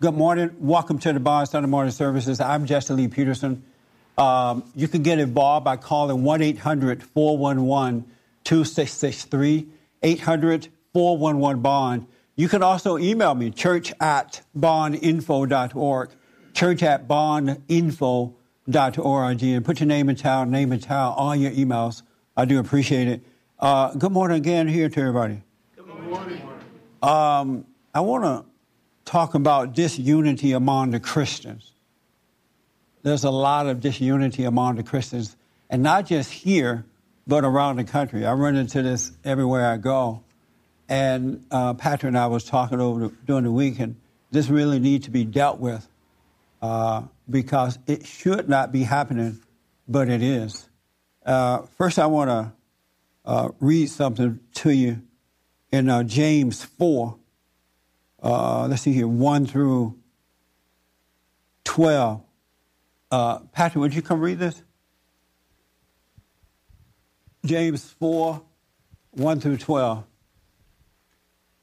Good morning. Welcome to the Bond Sunday morning services. I'm Jesse Lee Peterson. Um, you can get involved by calling 1 800 411 2663, 800 411 Bond. You can also email me, church at bondinfo.org, church at bondinfo.org, and put your name and town, name and town on your emails. I do appreciate it. Uh, good morning again here to everybody. Good morning. Um, I want to talk about disunity among the Christians. There's a lot of disunity among the Christians, and not just here, but around the country. I run into this everywhere I go. And uh, Patrick and I was talking over the, during the week, and this really needs to be dealt with uh, because it should not be happening, but it is. Uh, first, I want to uh, read something to you in uh, James 4 uh, let's see here, 1 through 12. Uh, Patrick, would you come read this? James 4, 1 through 12.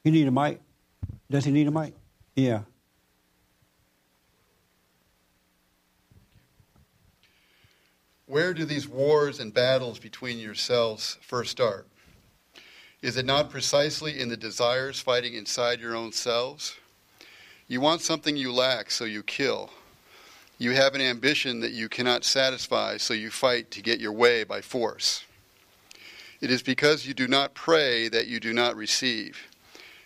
You need a mic? Does he need a mic? Yeah. Where do these wars and battles between yourselves first start? Is it not precisely in the desires fighting inside your own selves? You want something you lack, so you kill. You have an ambition that you cannot satisfy, so you fight to get your way by force. It is because you do not pray that you do not receive.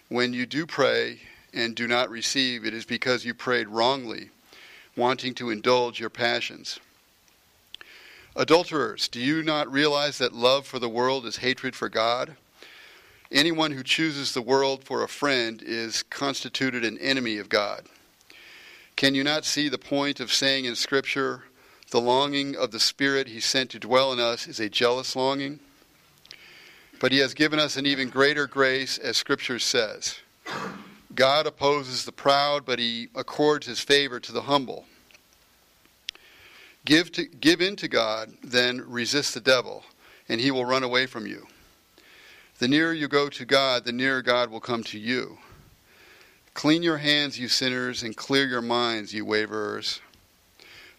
When you do pray and do not receive, it is because you prayed wrongly, wanting to indulge your passions. Adulterers, do you not realize that love for the world is hatred for God? Anyone who chooses the world for a friend is constituted an enemy of God. Can you not see the point of saying in Scripture, the longing of the Spirit he sent to dwell in us is a jealous longing? But he has given us an even greater grace, as Scripture says. God opposes the proud, but he accords his favor to the humble. Give, to, give in to God, then resist the devil, and he will run away from you. The nearer you go to God, the nearer God will come to you. Clean your hands, you sinners, and clear your minds, you waverers.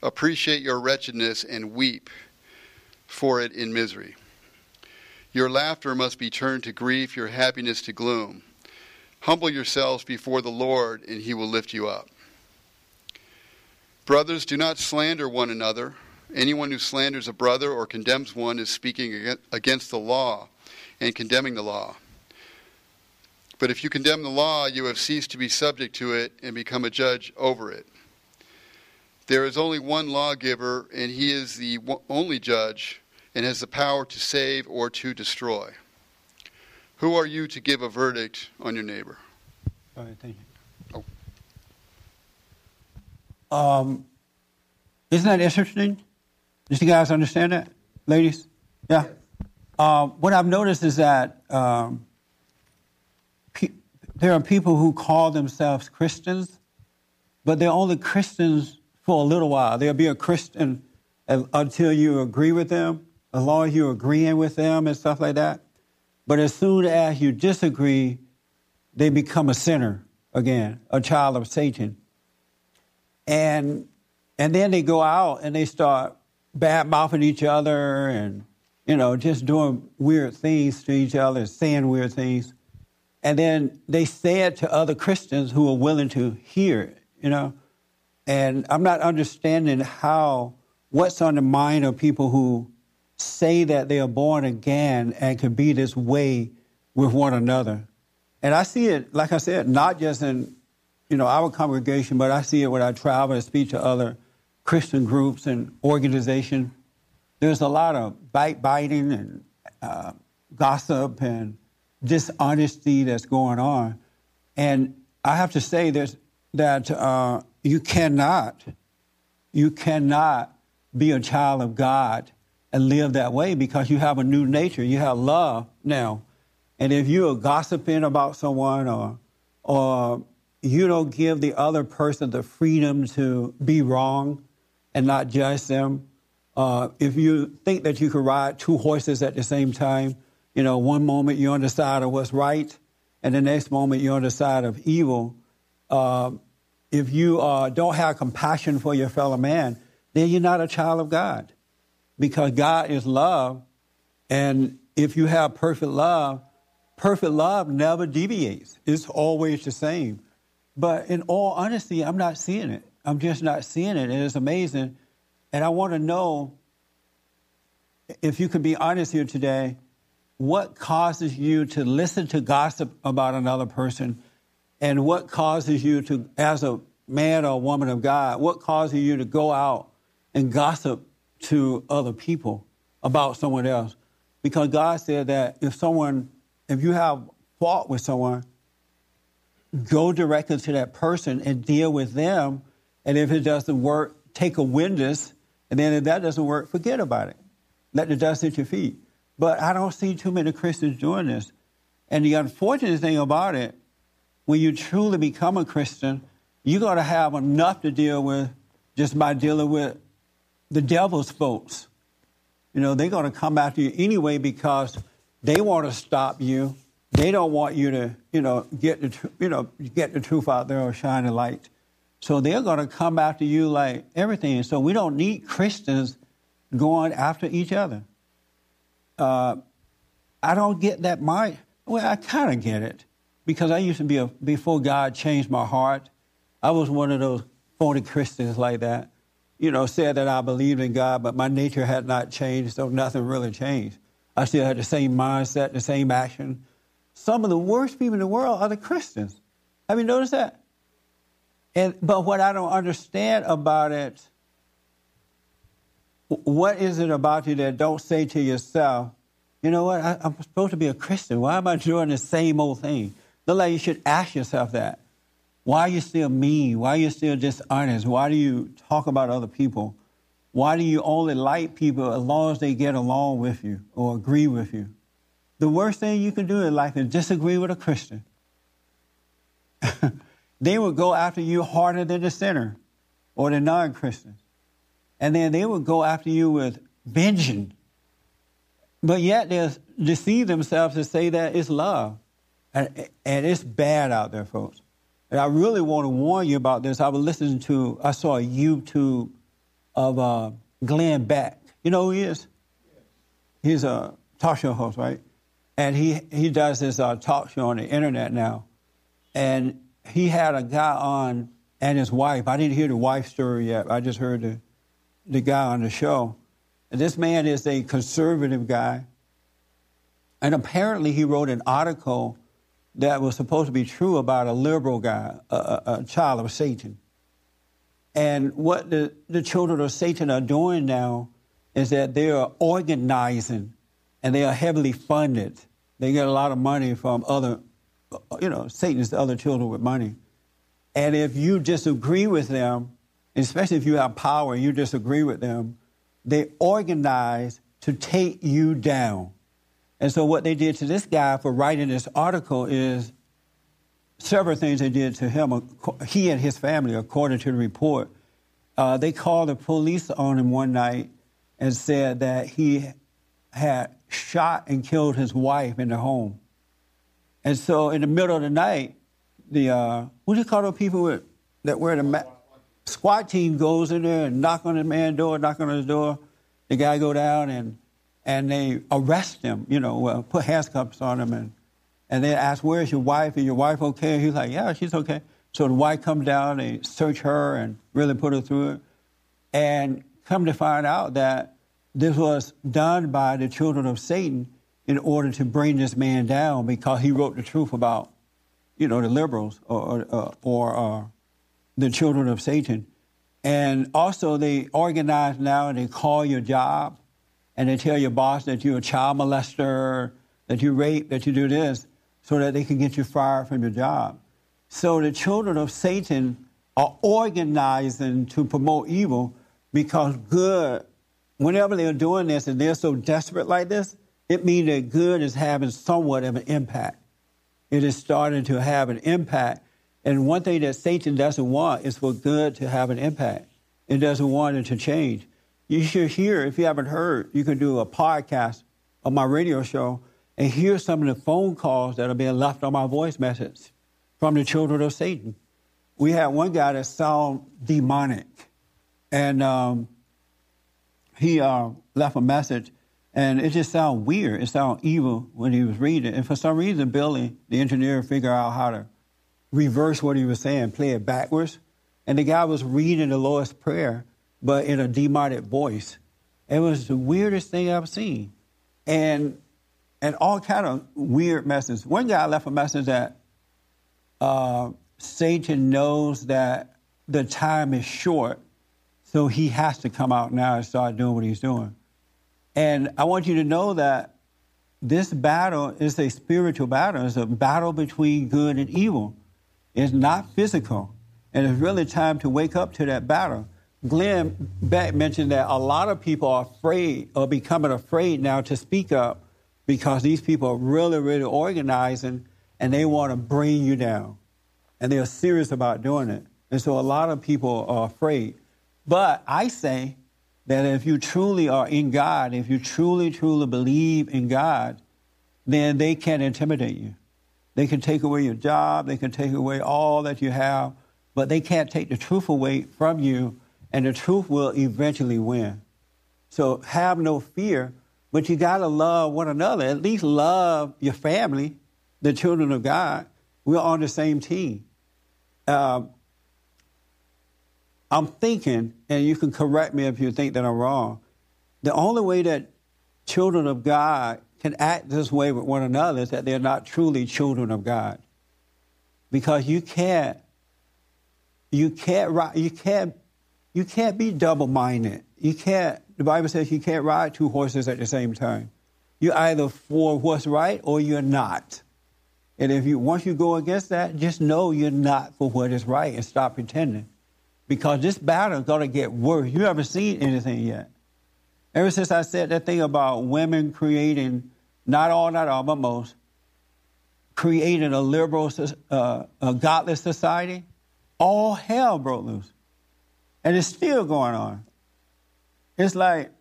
Appreciate your wretchedness and weep for it in misery. Your laughter must be turned to grief, your happiness to gloom. Humble yourselves before the Lord, and he will lift you up. Brothers, do not slander one another. Anyone who slanders a brother or condemns one is speaking against the law and condemning the law. But if you condemn the law, you have ceased to be subject to it and become a judge over it. There is only one lawgiver, and he is the only judge and has the power to save or to destroy. Who are you to give a verdict on your neighbor? All right, thank you. Oh. Um, isn't that interesting? Did you guys understand that, ladies? Yeah. Uh, what I've noticed is that um, pe- there are people who call themselves Christians, but they're only Christians for a little while. They'll be a Christian until you agree with them, as long as you're agreeing with them and stuff like that. But as soon as you disagree, they become a sinner again, a child of Satan. And and then they go out and they start bad mouthing each other and you know, just doing weird things to each other, saying weird things. And then they say it to other Christians who are willing to hear it, you know. And I'm not understanding how, what's on the mind of people who say that they are born again and can be this way with one another. And I see it, like I said, not just in, you know, our congregation, but I see it when I travel and speak to other Christian groups and organizations there's a lot of bite biting and uh, gossip and dishonesty that's going on. And I have to say this, that uh, you cannot, you cannot be a child of God and live that way because you have a new nature. You have love now. And if you are gossiping about someone or, or you don't give the other person the freedom to be wrong and not judge them, uh, if you think that you can ride two horses at the same time, you know, one moment you're on the side of what's right, and the next moment you're on the side of evil, uh, if you uh, don't have compassion for your fellow man, then you're not a child of God. Because God is love. And if you have perfect love, perfect love never deviates. It's always the same. But in all honesty, I'm not seeing it. I'm just not seeing it. And it's amazing. And I want to know if you can be honest here today, what causes you to listen to gossip about another person? And what causes you to, as a man or woman of God, what causes you to go out and gossip to other people about someone else? Because God said that if someone, if you have fault with someone, go directly to that person and deal with them. And if it doesn't work, take a witness. And then if that doesn't work, forget about it. Let the dust hit your feet. But I don't see too many Christians doing this. And the unfortunate thing about it, when you truly become a Christian, you're going to have enough to deal with just by dealing with the devil's folks. You know, they're going to come after you anyway because they want to stop you. They don't want you to, you know, get the, you know, get the truth out there or shine a light. So they're going to come after you like everything. So we don't need Christians going after each other. Uh, I don't get that mind. Well, I kind of get it because I used to be a, before God changed my heart. I was one of those phony Christians like that. You know, said that I believed in God, but my nature had not changed, so nothing really changed. I still had the same mindset, the same action. Some of the worst people in the world are the Christians. Have you noticed that? And but what I don't understand about it what is it about you that don't say to yourself, you know what, I, am supposed to be a Christian. Why am I doing the same old thing? Look like you should ask yourself that. Why are you still mean? Why are you still dishonest? Why do you talk about other people? Why do you only like people as long as they get along with you or agree with you? The worst thing you can do in life is disagree with a Christian. they will go after you harder than the sinner or the non Christians and then they would go after you with vengeance. But yet they deceive themselves to say that it's love. And, and it's bad out there, folks. And I really want to warn you about this. I was listening to, I saw a YouTube of uh, Glenn Beck. You know who he is? He's a talk show host, right? And he, he does this uh, talk show on the internet now. And he had a guy on and his wife. I didn't hear the wife story yet. I just heard the the guy on the show. And this man is a conservative guy. And apparently, he wrote an article that was supposed to be true about a liberal guy, a, a, a child of Satan. And what the, the children of Satan are doing now is that they are organizing and they are heavily funded. They get a lot of money from other, you know, Satan's other children with money. And if you disagree with them, especially if you have power and you disagree with them, they organize to take you down. And so, what they did to this guy for writing this article is several things they did to him, he and his family, according to the report. Uh, they called the police on him one night and said that he had shot and killed his wife in the home. And so, in the middle of the night, the uh, what do you call those people with, that wear the mask? SWAT team goes in there and knock on the man's door, knock on his door. The guy go down and and they arrest him, you know, uh, put handcuffs on him and and they ask, "Where's your wife? Is your wife okay?" He's like, "Yeah, she's okay." So the wife comes down, they search her and really put her through it, and come to find out that this was done by the children of Satan in order to bring this man down because he wrote the truth about, you know, the liberals or or, or uh, the children of Satan. And also, they organize now and they call your job and they tell your boss that you're a child molester, that you rape, that you do this, so that they can get you fired from your job. So the children of Satan are organizing to promote evil because good, whenever they're doing this and they're so desperate like this, it means that good is having somewhat of an impact. It is starting to have an impact and one thing that Satan doesn't want is for good to have an impact. It doesn't want it to change. You should hear, if you haven't heard, you can do a podcast of my radio show and hear some of the phone calls that are being left on my voice message from the children of Satan. we had one guy that sounded demonic, and um, he uh, left a message, and it just sounded weird. It sounded evil when he was reading. And for some reason, Billy, the engineer, figured out how to reverse what he was saying, play it backwards. And the guy was reading the Lord's Prayer, but in a demonic voice. It was the weirdest thing I've seen. And and all kind of weird messages. One guy left a message that uh, Satan knows that the time is short, so he has to come out now and start doing what he's doing. And I want you to know that this battle is a spiritual battle. It's a battle between good and evil. It's not physical. And it's really time to wake up to that battle. Glenn Beck mentioned that a lot of people are afraid or becoming afraid now to speak up because these people are really, really organizing and they want to bring you down. And they're serious about doing it. And so a lot of people are afraid. But I say that if you truly are in God, if you truly, truly believe in God, then they can't intimidate you. They can take away your job, they can take away all that you have, but they can't take the truth away from you, and the truth will eventually win. So have no fear, but you got to love one another. At least love your family, the children of God. We're on the same team. Uh, I'm thinking, and you can correct me if you think that I'm wrong, the only way that children of God can act this way with one another is that they're not truly children of God. Because you can't, you can't, you can't, you can't be double-minded. You can't. The Bible says you can't ride two horses at the same time. You're either for what's right or you're not. And if you once you go against that, just know you're not for what is right and stop pretending because this battle is going to get worse. You haven't seen anything yet. Ever since I said that thing about women creating, not all, not all, but most, creating a liberal, uh, a godless society, all hell broke loose. And it's still going on. It's like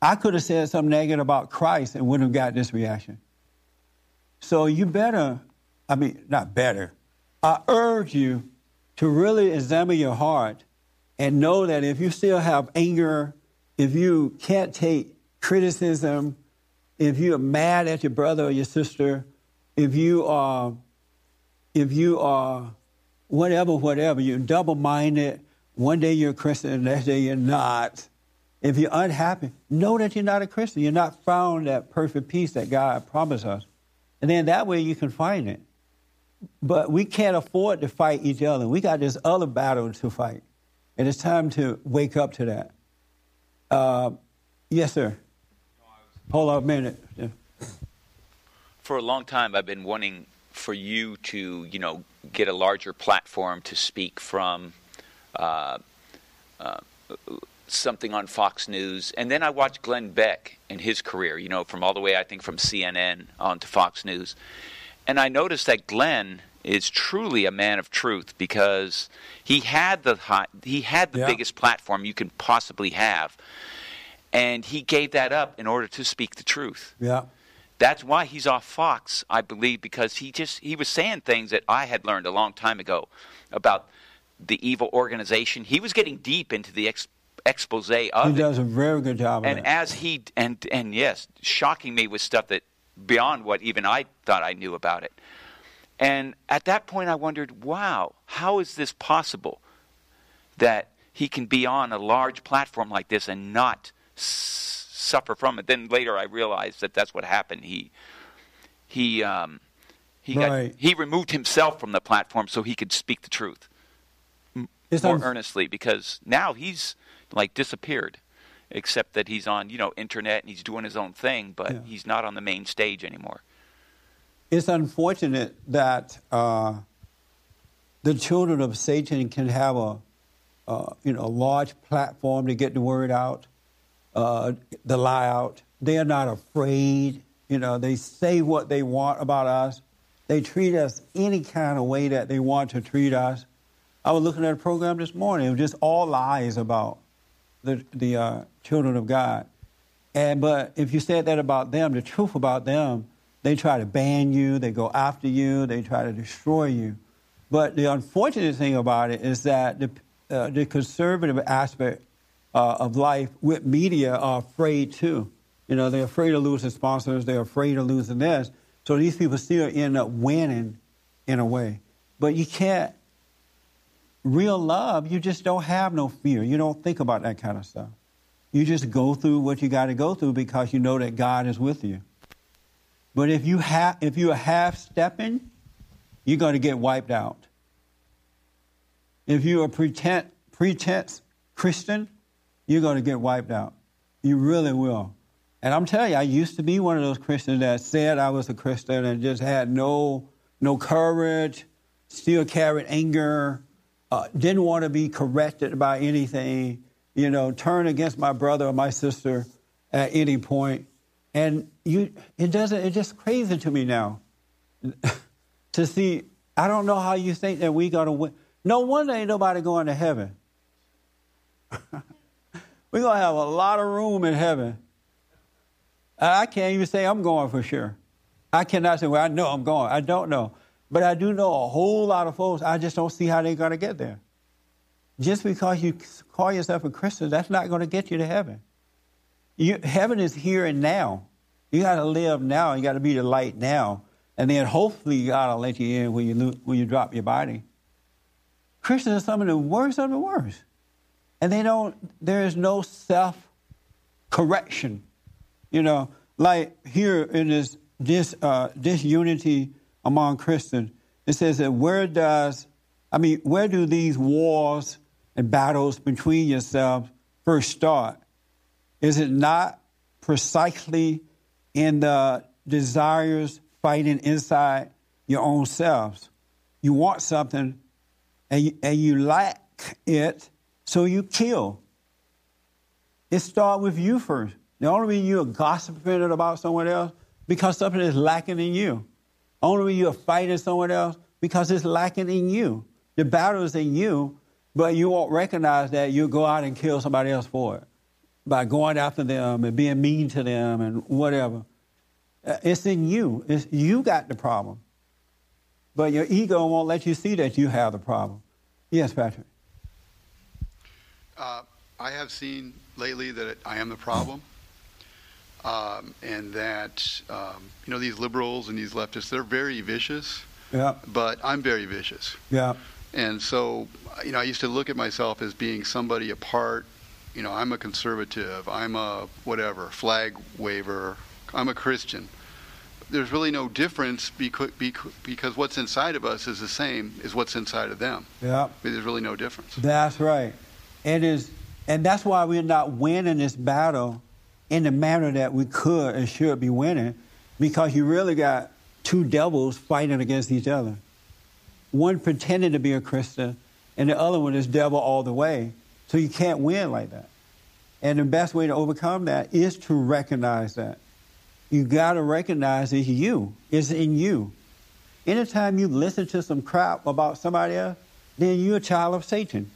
I could have said something negative about Christ and wouldn't have got this reaction. So you better, I mean, not better, I urge you to really examine your heart and know that if you still have anger, if you can't take criticism, if you're mad at your brother or your sister, if you are, if you are, whatever, whatever, you're double-minded. One day you're a Christian, the next day you're not. If you're unhappy, know that you're not a Christian. You're not found that perfect peace that God promised us. And then that way you can find it. But we can't afford to fight each other. We got this other battle to fight. And it's time to wake up to that. Uh, yes, sir. Hold on a minute. Yeah. For a long time, I've been wanting for you to, you know, get a larger platform to speak from. Uh, uh, something on Fox News, and then I watched Glenn Beck and his career. You know, from all the way I think from CNN on to Fox News, and I noticed that Glenn is truly a man of truth because he had the he had the yeah. biggest platform you can possibly have, and he gave that up in order to speak the truth. Yeah. That's why he's off Fox, I believe, because he just he was saying things that I had learned a long time ago about the evil organization. He was getting deep into the ex, expose of he it. He does a very good job. And as he and and yes, shocking me with stuff that beyond what even I thought I knew about it. And at that point, I wondered, wow, how is this possible that he can be on a large platform like this and not s- suffer from it? Then later, I realized that that's what happened. He he um, he right. got, he removed himself from the platform so he could speak the truth more earnestly because now he's like disappeared except that he's on you know internet and he's doing his own thing but yeah. he's not on the main stage anymore it's unfortunate that uh, the children of Satan can have a, uh, you know, a large platform to get the word out, uh, the lie out. They are not afraid. You know, they say what they want about us. They treat us any kind of way that they want to treat us. I was looking at a program this morning. It was just all lies about the the uh, children of God. And but if you said that about them, the truth about them they try to ban you, they go after you, they try to destroy you. But the unfortunate thing about it is that the, uh, the conservative aspect uh, of life with media are afraid too. You know, they're afraid of losing sponsors, they're afraid of losing this. So these people still end up winning in a way. But you can't, real love, you just don't have no fear. You don't think about that kind of stuff. You just go through what you got to go through because you know that God is with you. But if you have, if you're half stepping, you're going to get wiped out. If you're a pretense Christian, you're going to get wiped out. You really will. And I'm telling you, I used to be one of those Christians that said I was a Christian and just had no, no courage, still carried anger, uh, didn't want to be corrected by anything, you know, turn against my brother or my sister at any point. And you, it doesn't, it's just crazy to me now to see. I don't know how you think that we got to win. No wonder ain't nobody going to heaven. We're going to have a lot of room in heaven. I can't even say I'm going for sure. I cannot say, well, I know I'm going. I don't know. But I do know a whole lot of folks, I just don't see how they're going to get there. Just because you call yourself a Christian, that's not going to get you to heaven. You, heaven is here and now. You got to live now. You got to be the light now. And then hopefully God will let you in when you, when you drop your body. Christians are some of the worst of the worst. And they don't, there is no self correction. You know, like here in this, this, uh, this unity among Christians, it says that where does, I mean, where do these wars and battles between yourselves first start? Is it not precisely in the desires fighting inside your own selves? You want something and you, and you lack it, so you kill. It starts with you first. The only reason you're gossiping about someone else because something is lacking in you. Only reason you're fighting someone else because it's lacking in you. The battle is in you, but you won't recognize that you go out and kill somebody else for it by going after them and being mean to them and whatever. Uh, it's in you. It's, you got the problem. But your ego won't let you see that you have the problem. Yes, Patrick. Uh, I have seen lately that I am the problem. Um, and that, um, you know, these liberals and these leftists, they're very vicious. Yeah. But I'm very vicious. Yeah. And so, you know, I used to look at myself as being somebody apart. You know, I'm a conservative. I'm a whatever, flag waver. I'm a Christian. There's really no difference because, because what's inside of us is the same as what's inside of them. Yeah. There's really no difference. That's right. It is, and that's why we're not winning this battle in the manner that we could and should be winning, because you really got two devils fighting against each other. One pretending to be a Christian, and the other one is devil all the way. So you can't win like that. And the best way to overcome that is to recognize that. You got to recognize it's you. It's in you. Anytime you listen to some crap about somebody else, then you're a child of Satan.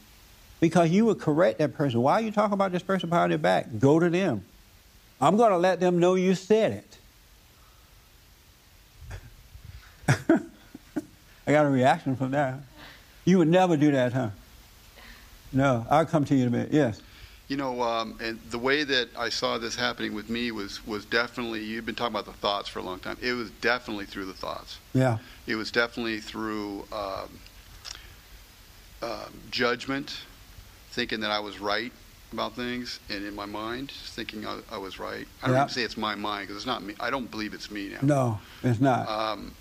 Because you would correct that person. Why are you talking about this person behind their back? Go to them. I'm going to let them know you said it. I got a reaction from that. You would never do that, huh? No, I'll come to you in a minute. Yes. You know, um, and the way that I saw this happening with me was was definitely. You've been talking about the thoughts for a long time. It was definitely through the thoughts. Yeah. It was definitely through um, uh, judgment, thinking that I was right about things, and in my mind, thinking I, I was right. I don't Yeah. even say it's my mind because it's not me. I don't believe it's me now. No, it's not. Um,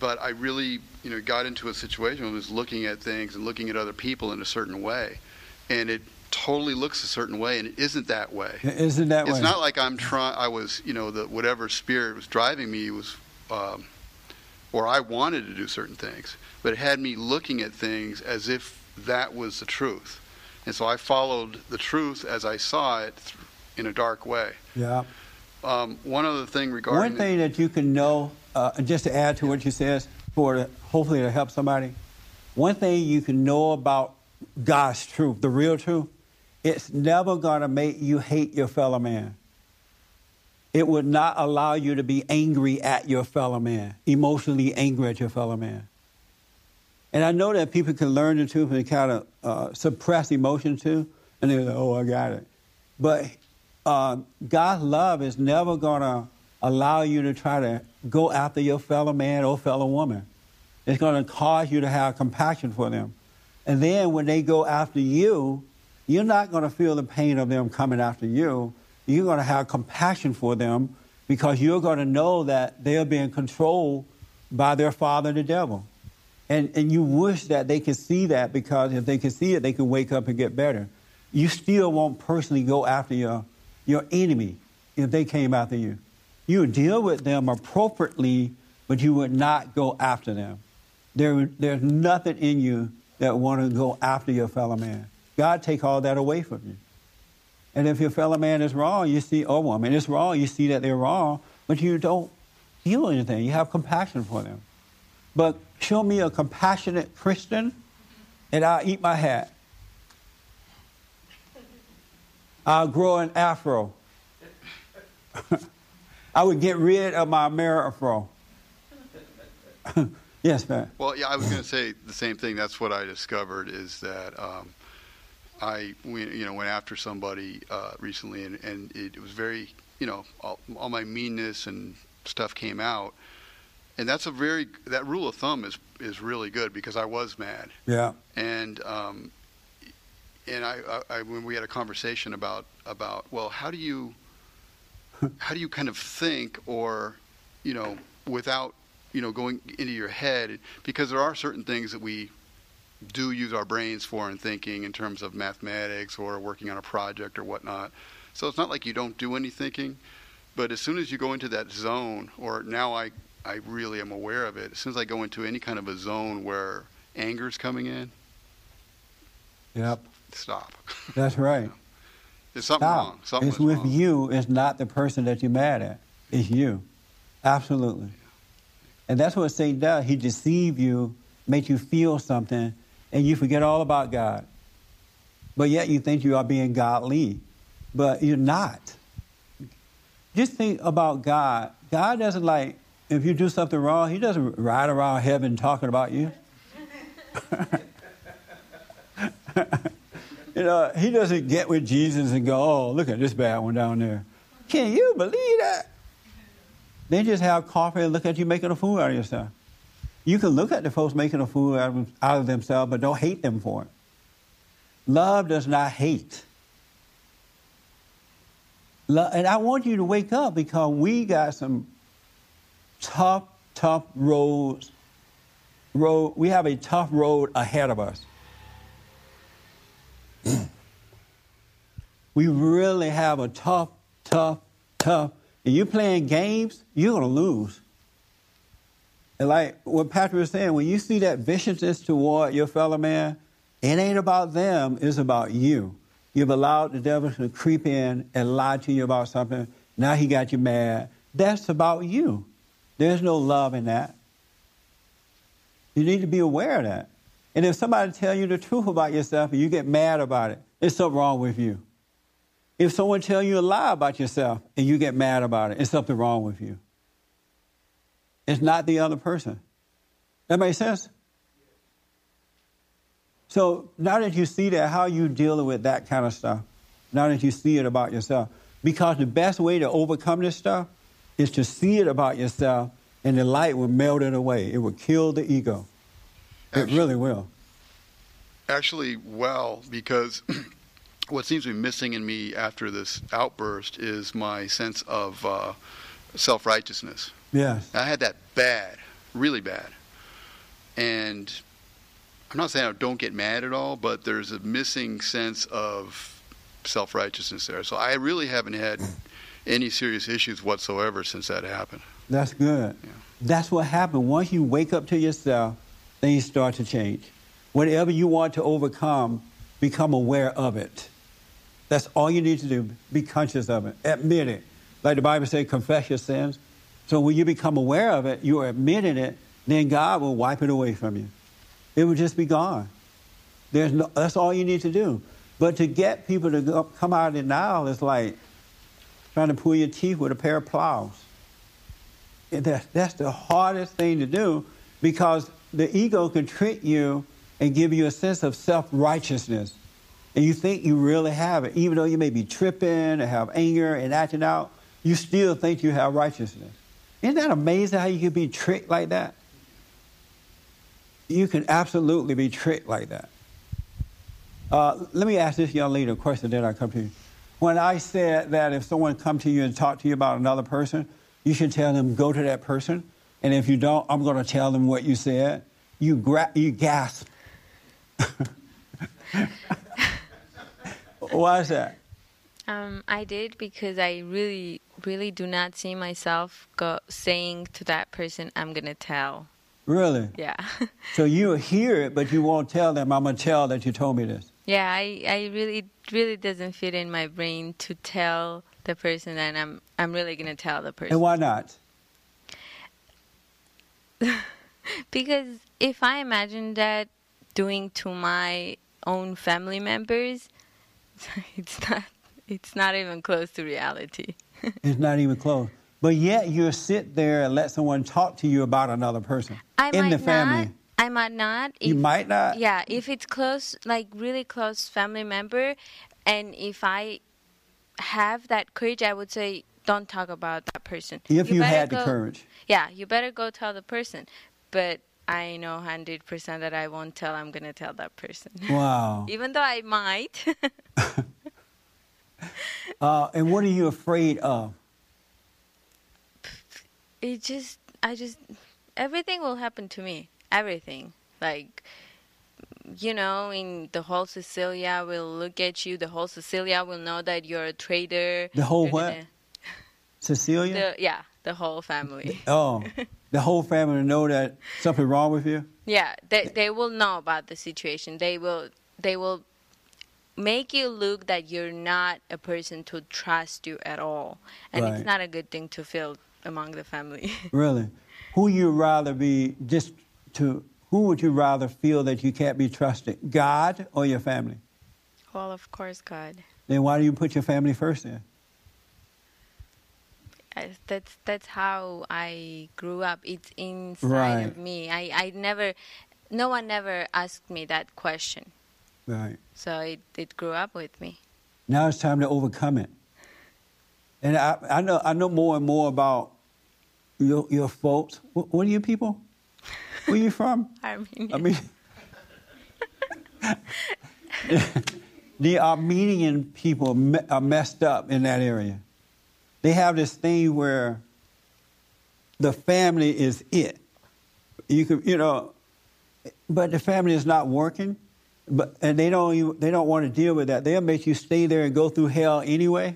but I really, you know, got into a situation where I was looking at things and looking at other people in a certain way, and it totally looks a certain way, and it isn't that way. It isn't that it's way? not like I'm trying. I was, you know, the whatever spirit was driving me was, um, or I wanted to do certain things, but it had me looking at things as if that was the truth, and so I followed the truth as I saw it in a dark way. yeah. Um, one other thing regarding One thing that you can know, uh, just to add to what you said, for hopefully to help somebody, one thing you can know about God's truth, the real truth, it's never going to make you hate your fellow man. It would not allow you to be angry at your fellow man, emotionally angry at your fellow man. And I know that people can learn the truth and kind of uh, suppress emotion too, and they're like, "Oh, I got it." But uh, God's love is never gonna allow you to try to go after your fellow man or fellow woman. It's going to cause you to have compassion for them. And then when they go after you, you're not going to feel the pain of them coming after you. You're going to have compassion for them because you're going to know that they're being controlled by their father, the devil. And, and you wish that they could see that because if they could see it, they could wake up and get better. You still won't personally go after your, your enemy if they came after you. You would deal with them appropriately, but you would not go after them. There, there's nothing in you that want to go after your fellow man. God take all that away from you. And if your fellow man is wrong, you see, or woman is wrong, you see that they're wrong, but you don't feel anything. You have compassion for them. But show me a compassionate Christian, and I'll eat my hat. I'll grow an afro. I would get rid of my Amerifro. yes, man. Well, yeah, I was going to say the same thing. That's what I discovered is that um, I, you know, went after somebody uh, recently, and, and it, was very, you know, all, all my meanness and stuff came out, and that's a very that rule of thumb is is really good because I was mad. Yeah. And um, and I, I, I when we had a conversation about about well, how do you how do you kind of think or you know without you know going into your head because there are certain things that we do use our brains for in thinking in terms of mathematics or working on a project or whatnot so it's not like you don't do any thinking but as soon as you go into that zone or now i i really am aware of it as soon as i go into any kind of a zone where anger's coming in yep stop that's right There's something Stop. wrong. Something it's with wrong. you. It's not the person that you're mad at. It's you. Absolutely. And that's what Satan does. He deceives you, make you feel something, and you forget all about God. But yet you think you are being godly, but you're not. Just think about God. God doesn't like, if you do something wrong, He doesn't ride around heaven talking about you. You know, he doesn't get with Jesus and go, oh, look at this bad one down there. Can you believe that? They just have coffee and look at you making a fool out of yourself. You can look at the folks making a fool out of, out of themselves, but don't hate them for it. Love does not hate. And I want you to wake up because we got some tough, tough roads. Road, we have a tough road ahead of us. we really have a tough, tough, tough. And you playing games, you're gonna lose. And like what Patrick was saying, when you see that viciousness toward your fellow man, it ain't about them, it's about you. You've allowed the devil to creep in and lie to you about something. Now he got you mad. That's about you. There's no love in that. You need to be aware of that. And if somebody tell you the truth about yourself and you get mad about it, there's something wrong with you. If someone tell you a lie about yourself and you get mad about it, it's something wrong with you. It's not the other person. That makes sense? So now that you see that, how are you dealing with that kind of stuff? Now that you see it about yourself. Because the best way to overcome this stuff is to see it about yourself and the light will melt it away. It will kill the ego. It really will. Actually, well, because what seems to be missing in me after this outburst is my sense of uh, self righteousness. Yes. I had that bad, really bad. And I'm not saying I don't get mad at all, but there's a missing sense of self righteousness there. So I really haven't had any serious issues whatsoever since that happened. That's good. Yeah. That's what happened. Once you wake up to yourself, things start to change. Whatever you want to overcome, become aware of it. That's all you need to do. Be conscious of it. Admit it. Like the Bible says, confess your sins. So when you become aware of it, you are admitting it, then God will wipe it away from you. It will just be gone. There's no, that's all you need to do. But to get people to go, come out of denial is like trying to pull your teeth with a pair of plows. That, that's the hardest thing to do because the ego can trick you and give you a sense of self righteousness. And you think you really have it. Even though you may be tripping and have anger and acting out, you still think you have righteousness. Isn't that amazing how you can be tricked like that? You can absolutely be tricked like that. Uh, let me ask this young lady a question, then I come to you. When I said that if someone come to you and talk to you about another person, you should tell them go to that person, and if you don't, I'm going to tell them what you said. You gra- you gasp. Why is that? Um, I did because I really, really do not see myself go saying to that person, "I'm gonna tell." Really? Yeah, So you hear it, but you won't tell them. I'm gonna tell that you told me this. yeah. I, I really, really doesn't fit in my brain to tell the person that I'm, I'm really gonna tell the person. And why not? Because if I imagine that doing to my own family members, it's not, it's not even close to reality. It's not even close. But yet you sit there and let someone talk to you about another person I in the family. not. I might not. You might not. Yeah, if it's close, like really close family member, and if I have that courage, I would say don't talk about that person. If you, better had the courage. Yeah, you better go tell the person. But I know hundred percent that I won't tell. I'm gonna tell that person, Wow. even though I might. Uh, and what are you afraid of? it just, I just, everything will happen to me. Everything, like. You know, in the whole Cecilia will look at you. The whole Cecilia will know that you're a traitor. The whole what? gonna- Cecilia? The, yeah, the whole family. oh, the whole family know that something wrong with you? Yeah, they they will know about the situation. They will they will make you look that you're not a person to trust you at all, and Right. it's not a good thing to feel among the family. Really? Who you rather be just to who would you rather feel that you can't be trusted? God or your family? well, of course, God. Then why do you put your family first then? I, that's that's how I grew up. It's inside Right. of me. I I never, no one never asked me that question, Right. so it it grew up with me. Now it's time to overcome it. And I, I know I know more and more about your your folks. What, what are you people? Where are you from? Armenian. I mean, the Armenian people are messed up in that area. They have this thing where the family is it. You could, you know, but the family is not working, but and they don't even, they don't want to deal with that. They'll make you stay there and go through hell anyway,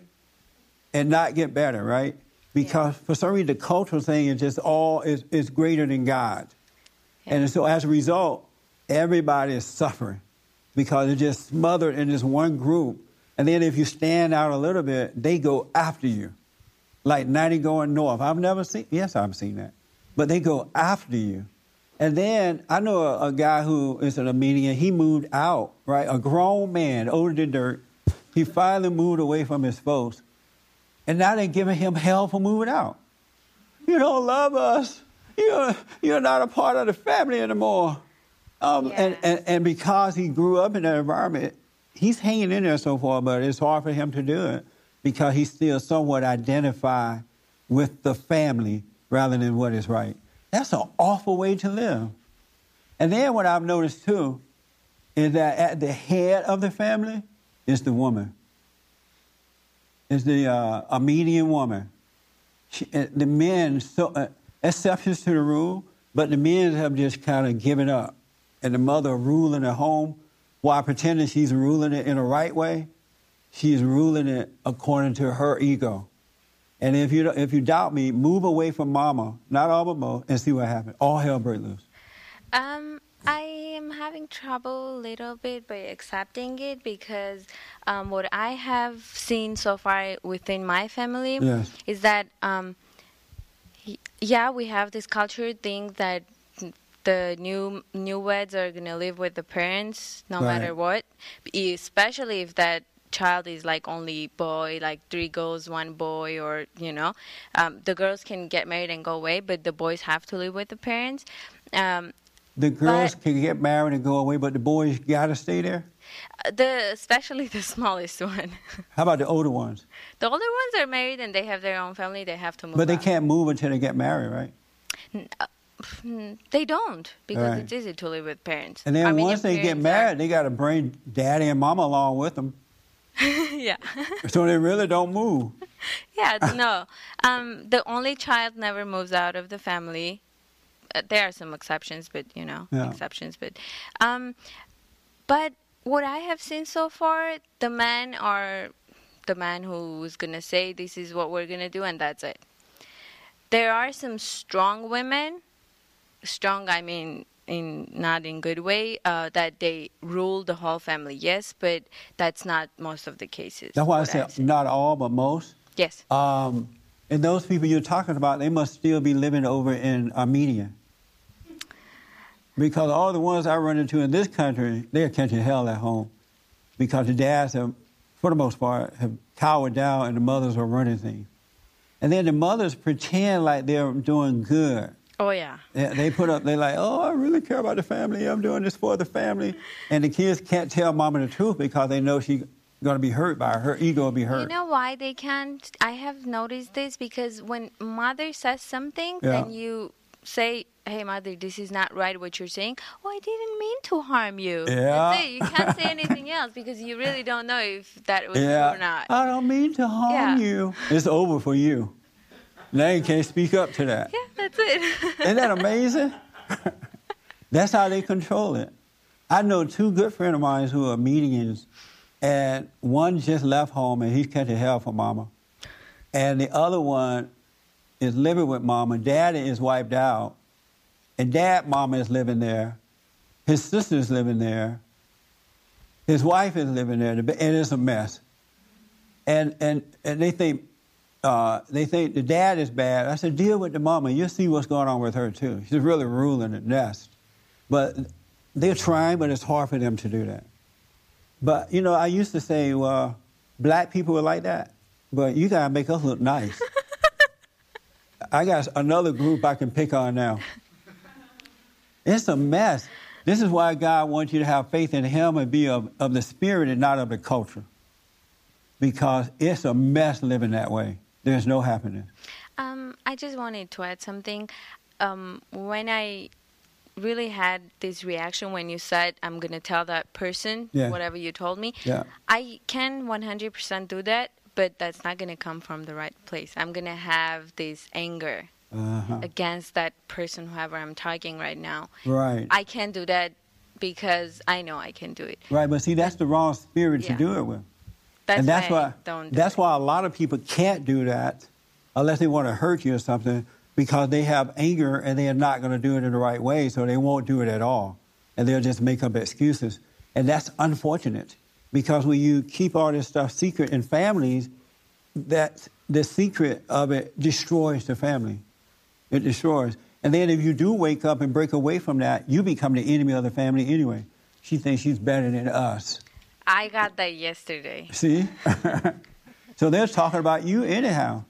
and not get better, right? Because for some reason the cultural thing is just all is, is greater than God. And so as a result, everybody is suffering because they're just smothered in this one group. And then if you stand out a little bit, they go after you. Like 90 going north. I've never seen, yes, I've seen that. But they go after you. And then I know a, a guy who is an Armenian. He moved out, right? A grown man, older than dirt. He finally moved away from his folks. And now they're giving him hell for moving out. You don't love us. You're, you're not a part of the family anymore. Um, and, and, and because he grew up in that environment, he's hanging in there so far, but it's hard for him to do it because he still somewhat identified with the family rather than what is right. That's an awful way to live. And then what I've noticed too is that at the head of the family is the woman. Is the uh, Armenian woman. She, uh, the men, so uh, exceptions to the rule, but the men have just kind of given up. And the mother ruling the home while pretending she's ruling it in the right way. She's ruling it according to her ego. And if you, if you doubt me, move away from mama, not all but mo, and see what happens. All hell break loose. Um, I am having trouble a little bit by accepting it because um, what I have seen so far within my family Yes. is that um, yeah, we have this culture thing that the new new weds are gonna live with the parents no Right. matter what, especially if that child is like only boy, like three girls, one boy, or you know, um, the girls can get married and go away, but the boys have to live with the parents. Um, the girls But- can get married and go away, but the boys gotta stay there. Uh, The especially the smallest one. How about the older ones? the older ones are married and they have their own family. They have to move. But they out. can't move until they get married, right? Mm, They don't because Right. it's easy to live with parents. And then Armenian once they get married, they gotta bring daddy and mama along with them, yeah. so they really don't move. Yeah, no. Um, the only child never moves out of the family. Uh, there are some exceptions, but you know, Yeah. exceptions. But, um, but what I have seen so far, the men are the man who's gonna say this is what we're gonna do, and that's it. There are some strong women. Strong, I mean, in not in good way. Uh, that they rule the whole family. Yes, but that's not most of the cases. That's why I said not all, but most. Yes. Um, and those people you're talking about, they must still be living over in Armenia. Because all the ones I run into in this country, they're catching hell at home. Because the dads have, for the most part, have cowered down and the mothers are running things. And then the mothers pretend like they're doing good. Oh yeah. They, they put up, they're like, oh, I really care about the family. I'm doing this for the family. And the kids can't tell mama the truth because they know she's going to be hurt by her. Her ego will be hurt. You know why they can't? I have noticed this because when mother says something, Yeah. then you say, "Hey, mother, this is not right. What you're saying." Oh, I didn't mean to harm you. Yeah. You can't say anything else because you really don't know if that was Yeah. true or not. I don't mean to harm Yeah. you. It's over for you. Now you can't speak up to that. yeah, that's it. Isn't that amazing? That's how they control it. I know two good friends of mine who are Armenians, and one just left home and he's catching hell for mama. And the other one is living with mama. Daddy is wiped out. And dad, mama is living there. His sister's living there. His wife is living there. And it's a mess. And, and, and they think uh, they think the dad is bad. I said, deal with the mama. You'll see what's going on with her, too. She's really ruling the nest. But they're trying, but it's hard for them to do that. But, you know, I used to say, well, black people are like that, but you got to make us look nice. I got another group I can pick on now. It's a mess. This is why God wants you to have faith in Him and be of, of the spirit and not of the culture. Because it's a mess living that way. There's no happiness. Um, I just wanted to add something. Um, when I really had this reaction when you said, I'm going to tell that person Yeah. whatever you told me, Yeah. I can 100% do that, but that's not going to come from the right place. I'm going to have this anger Uh-huh. against that person, whoever I'm talking right now. Right. I can't do that because I know I can do it. right, but see, that's the wrong spirit to do it with. That's, and that's why, why do that's it. why a lot of people can't do that unless they want to hurt you or something because they have anger and they are not going to do it in the right way, so they won't do it at all, and they'll just make up excuses, and that's unfortunate because when you keep all this stuff secret in families, that the secret of it destroys the family. It destroys. And then if you do wake up and break away from that, you become the enemy of the family anyway. She thinks she's better than us. I got that yesterday. See? so they're talking about you anyhow.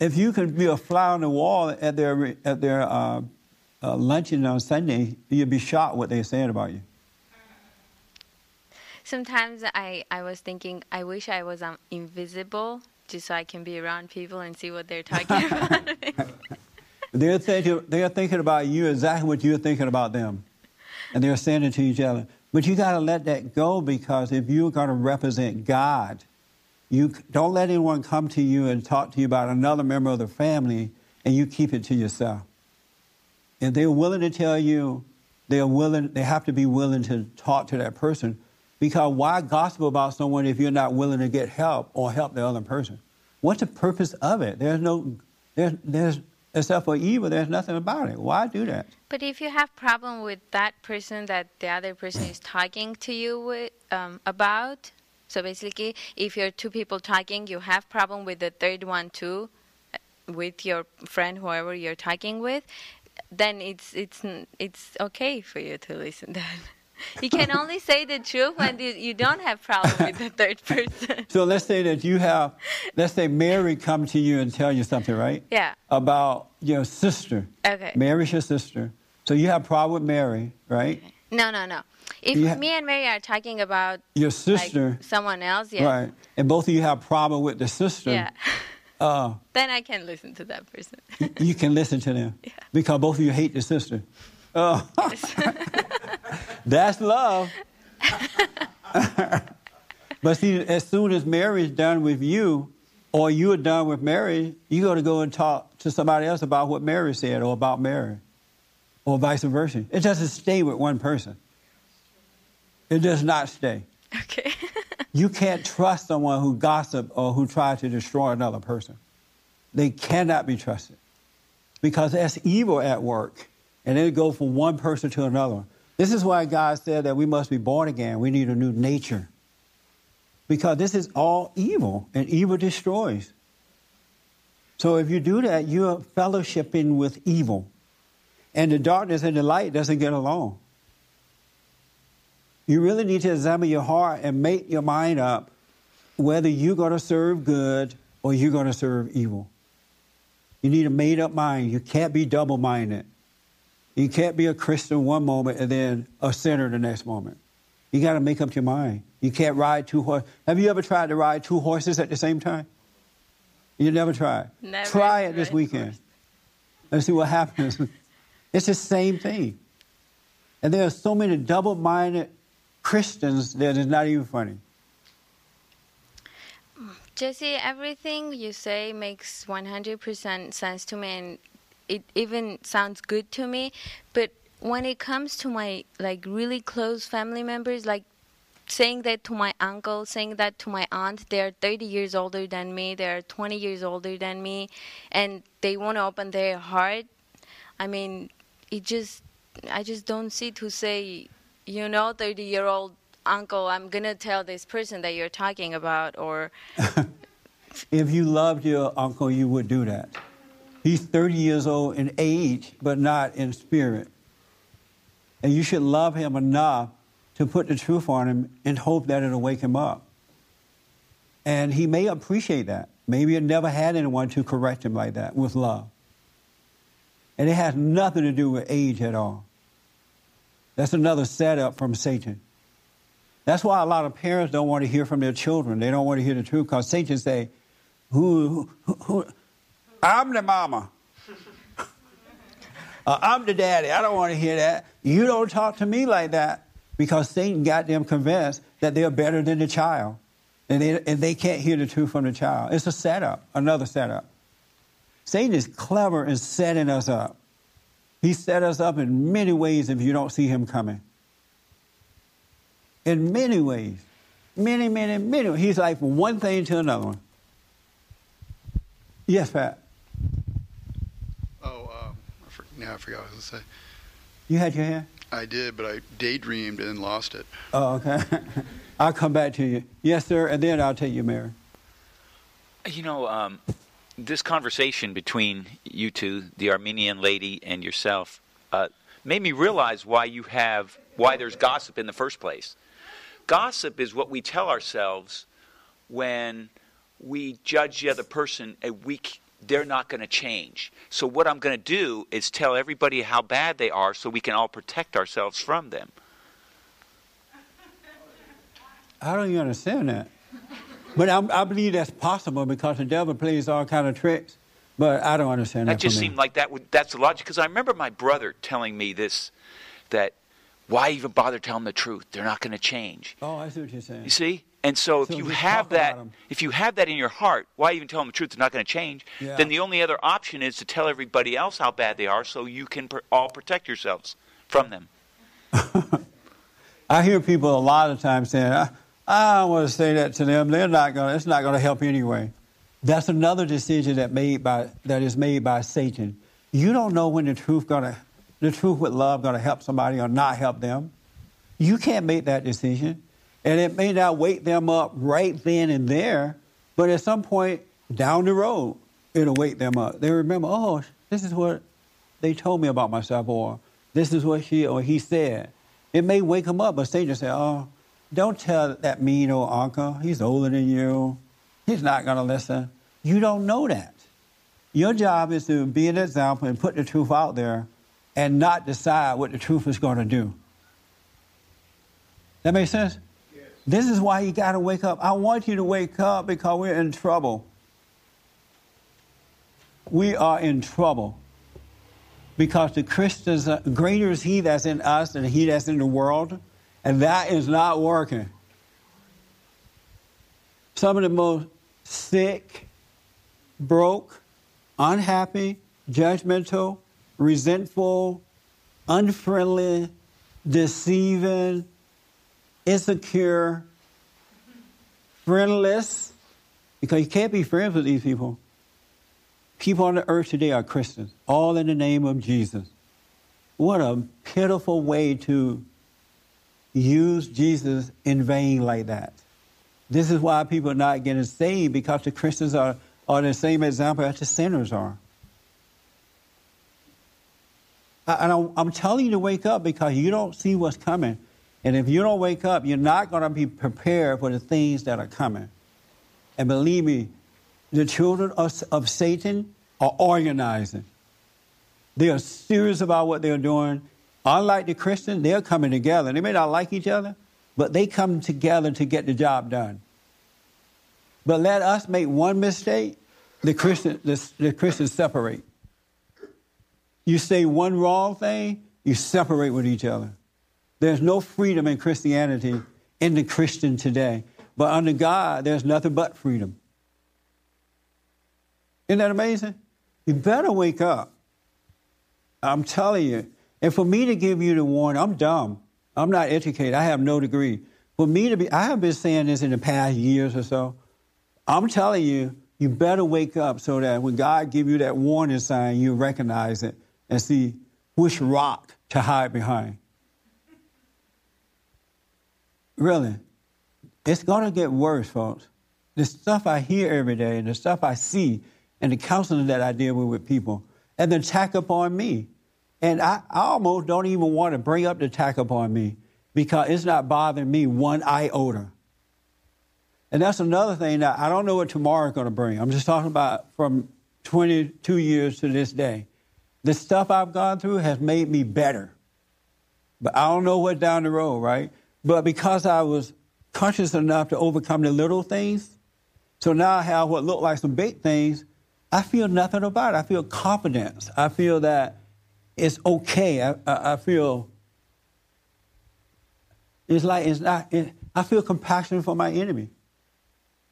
If you could be a fly on the wall at their, at their uh, uh, luncheon on Sunday, you'd be shocked what they're saying about you. Sometimes I, I was thinking, I wish I was um, invisible just so I can be around people and see what they're talking about. They're thinking, they're thinking about you exactly what you're thinking about them. And they're saying it to each other. But you got to let that go because if you're going to represent God, you don't let anyone come to you and talk to you about another member of the family and you keep it to yourself. If they're willing to tell you, they're willing, they have to be willing to talk to that person because why gossip about someone if you're not willing to get help or help the other person? What's the purpose of it? There's no, there's, there's, except for evil, there's nothing about it. Why do that? but if you have problem with that person that the other person is talking to you with, um, about, so basically, if you're two people talking, you have problem with the third one too, uh, with your friend, whoever you're talking with, then it's it's it's okay for you to listen. Then you can only say the truth when you, you don't have problem with the third person. So let's say that you have, let's say Mary come to you and tell you something, right? yeah. About your sister. Okay. Mary's your sister. So you have problem with Mary, right? No, no, no. If ha- me and Mary are talking about Your like sister, someone else, yeah, right? And both of you have problem with the sister. yeah, Uh, then I can listen to that person. you can listen to them because both of you hate the sister. Uh, that's love. but see, as soon as Mary's done with you, or you're done with Mary, you got to go and talk to somebody else about what Mary said or about Mary, or vice versa. It doesn't stay with one person. It does not stay. okay. You can't trust someone who gossip or who tries to destroy another person. They cannot be trusted because that's evil at work, and it goes from one person to another. This is why God said that we must be born again. We need a new nature because this is all evil, and evil destroys. So if you do that, you're fellowshipping with evil, and the darkness and the light doesn't get along. You really need to examine your heart and make your mind up whether you're going to serve good or you're going to serve evil. You need a made up mind. You can't be double minded. You can't be a Christian one moment and then a sinner the next moment. You got to make up your mind. You can't ride two horses. Have you ever tried to ride two horses at the same time? You never tried. Never Try it this weekend horse. and see what happens. it's the same thing. And there are so many double minded Christians that it's not even funny. Jesse, everything you say makes 100% sense to me and it even sounds good to me, but when it comes to my like really close family members like saying that to my uncle, saying that to my aunt, they're 30 years older than me, they're 20 years older than me and they want to open their heart. I mean, it just I just don't see to say, you know, 30 year old uncle, I'm going to tell this person that you're talking about or If you loved your uncle, you would do that. He's 30 years old in age, but not in spirit. And you should love him enough to put the truth on him and hope that it'll wake him up. And he may appreciate that. Maybe he never had anyone to correct him like that with love. And it has nothing to do with age at all. That's another setup from Satan. That's why a lot of parents don't want to hear from their children. They don't want to hear the truth because Satan say, who, who, who, I'm the mama. Uh, I'm the daddy. I don't want to hear that. You don't talk to me like that because Satan got them convinced that they're better than the child. And they, and they can't hear the truth from the child. It's a setup, another setup. Satan is clever in setting us up. He set us up in many ways if you don't see him coming. In many ways. Many, many, many. He's like one thing to another one. Yes, Pat. I for, now I forgot what I was going to say. You had your hand? I did, but I daydreamed and lost it. Oh, okay. I'll come back to you. Yes, sir, and then I'll take you, Mary. You know, um, this conversation between you two, the Armenian lady and yourself, uh, made me realize why you have why there's gossip in the first place. Gossip is what we tell ourselves when we judge the other person a week they're not going to change. So what I'm going to do is tell everybody how bad they are so we can all protect ourselves from them. I don't even understand that. But I, I believe that's possible because the devil plays all kind of tricks. But I don't understand that. That just seemed like that would that's the logic because I remember my brother telling me this that why even bother telling the truth? They're not going to change. Oh, I see what you're saying. You see? And so if you have that if you have that in your heart, why even tell them the truth? They're not going to change. Yeah. Then the only other option is to tell everybody else how bad they are so you can pr- all protect yourselves from them. I hear people a lot of times saying, I, I don't want to say that to them. They're not going. It's not going to help anyway. That's another decision that made by that is made by Satan. You don't know when the truth gonna the truth with love gonna help somebody or not help them. You can't make that decision, and it may not wake them up right then and there, but at some point down the road, it'll wake them up. They remember, oh, this is what they told me about myself, or this is what she or he said. It may wake them up, but Satan say, oh, don't tell that mean old uncle. He's older than you. He's not going to listen. You don't know that. Your job is to be an example and put the truth out there and not decide what the truth is going to do. That makes sense? This is why you got to wake up. I want you to wake up because we're in trouble. We are in trouble because the Christians, uh, greater is He that's in us than He that's in the world, and that is not working. Some of the most sick, broke, unhappy, judgmental, resentful, unfriendly, deceiving, insecure, friendless, because you can't be friends with these people. People on the earth today are Christians, all in the name of Jesus. What a pitiful way to use Jesus in vain like that. This is why people are not getting saved because the Christians are, are the same example as the sinners are. And I'm telling you to wake up because you don't see what's coming. And if you don't wake up, you're not going to be prepared for the things that are coming. And believe me, the children of, of Satan are organizing. They are serious about what they're doing. Unlike the Christians, they're coming together. They may not like each other, but they come together to get the job done. But let us make one mistake, the Christian, the, the Christians separate. You say one wrong thing, you separate with each other. There's no freedom in Christianity in the Christian today. But under God, there's nothing but freedom. Isn't that amazing? You better wake up. I'm telling you. And for me to give you the warning, I'm dumb. I'm not educated. I have no degree. For me to be, I have been saying this in the past years or so. I'm telling you, you better wake up so that when God give you that warning sign, you recognize it and see which rock to hide behind. Really. It's going to get worse, folks. The stuff I hear every day and the stuff I see and the counseling that I deal with with people and the attack upon me. And I, I almost don't even want to bring up the attack upon me because it's not bothering me one iota. And that's another thing that I don't know what tomorrow is going to bring. I'm just talking about from 22 years to this day. The stuff I've gone through has made me better. But I don't know what down the road, right? But because I was conscious enough to overcome the little things, so now I have what look like some big things, I feel nothing about it. I feel confidence. I feel that it's okay. I, I, I feel it's like it's not. It, I feel compassion for my enemy.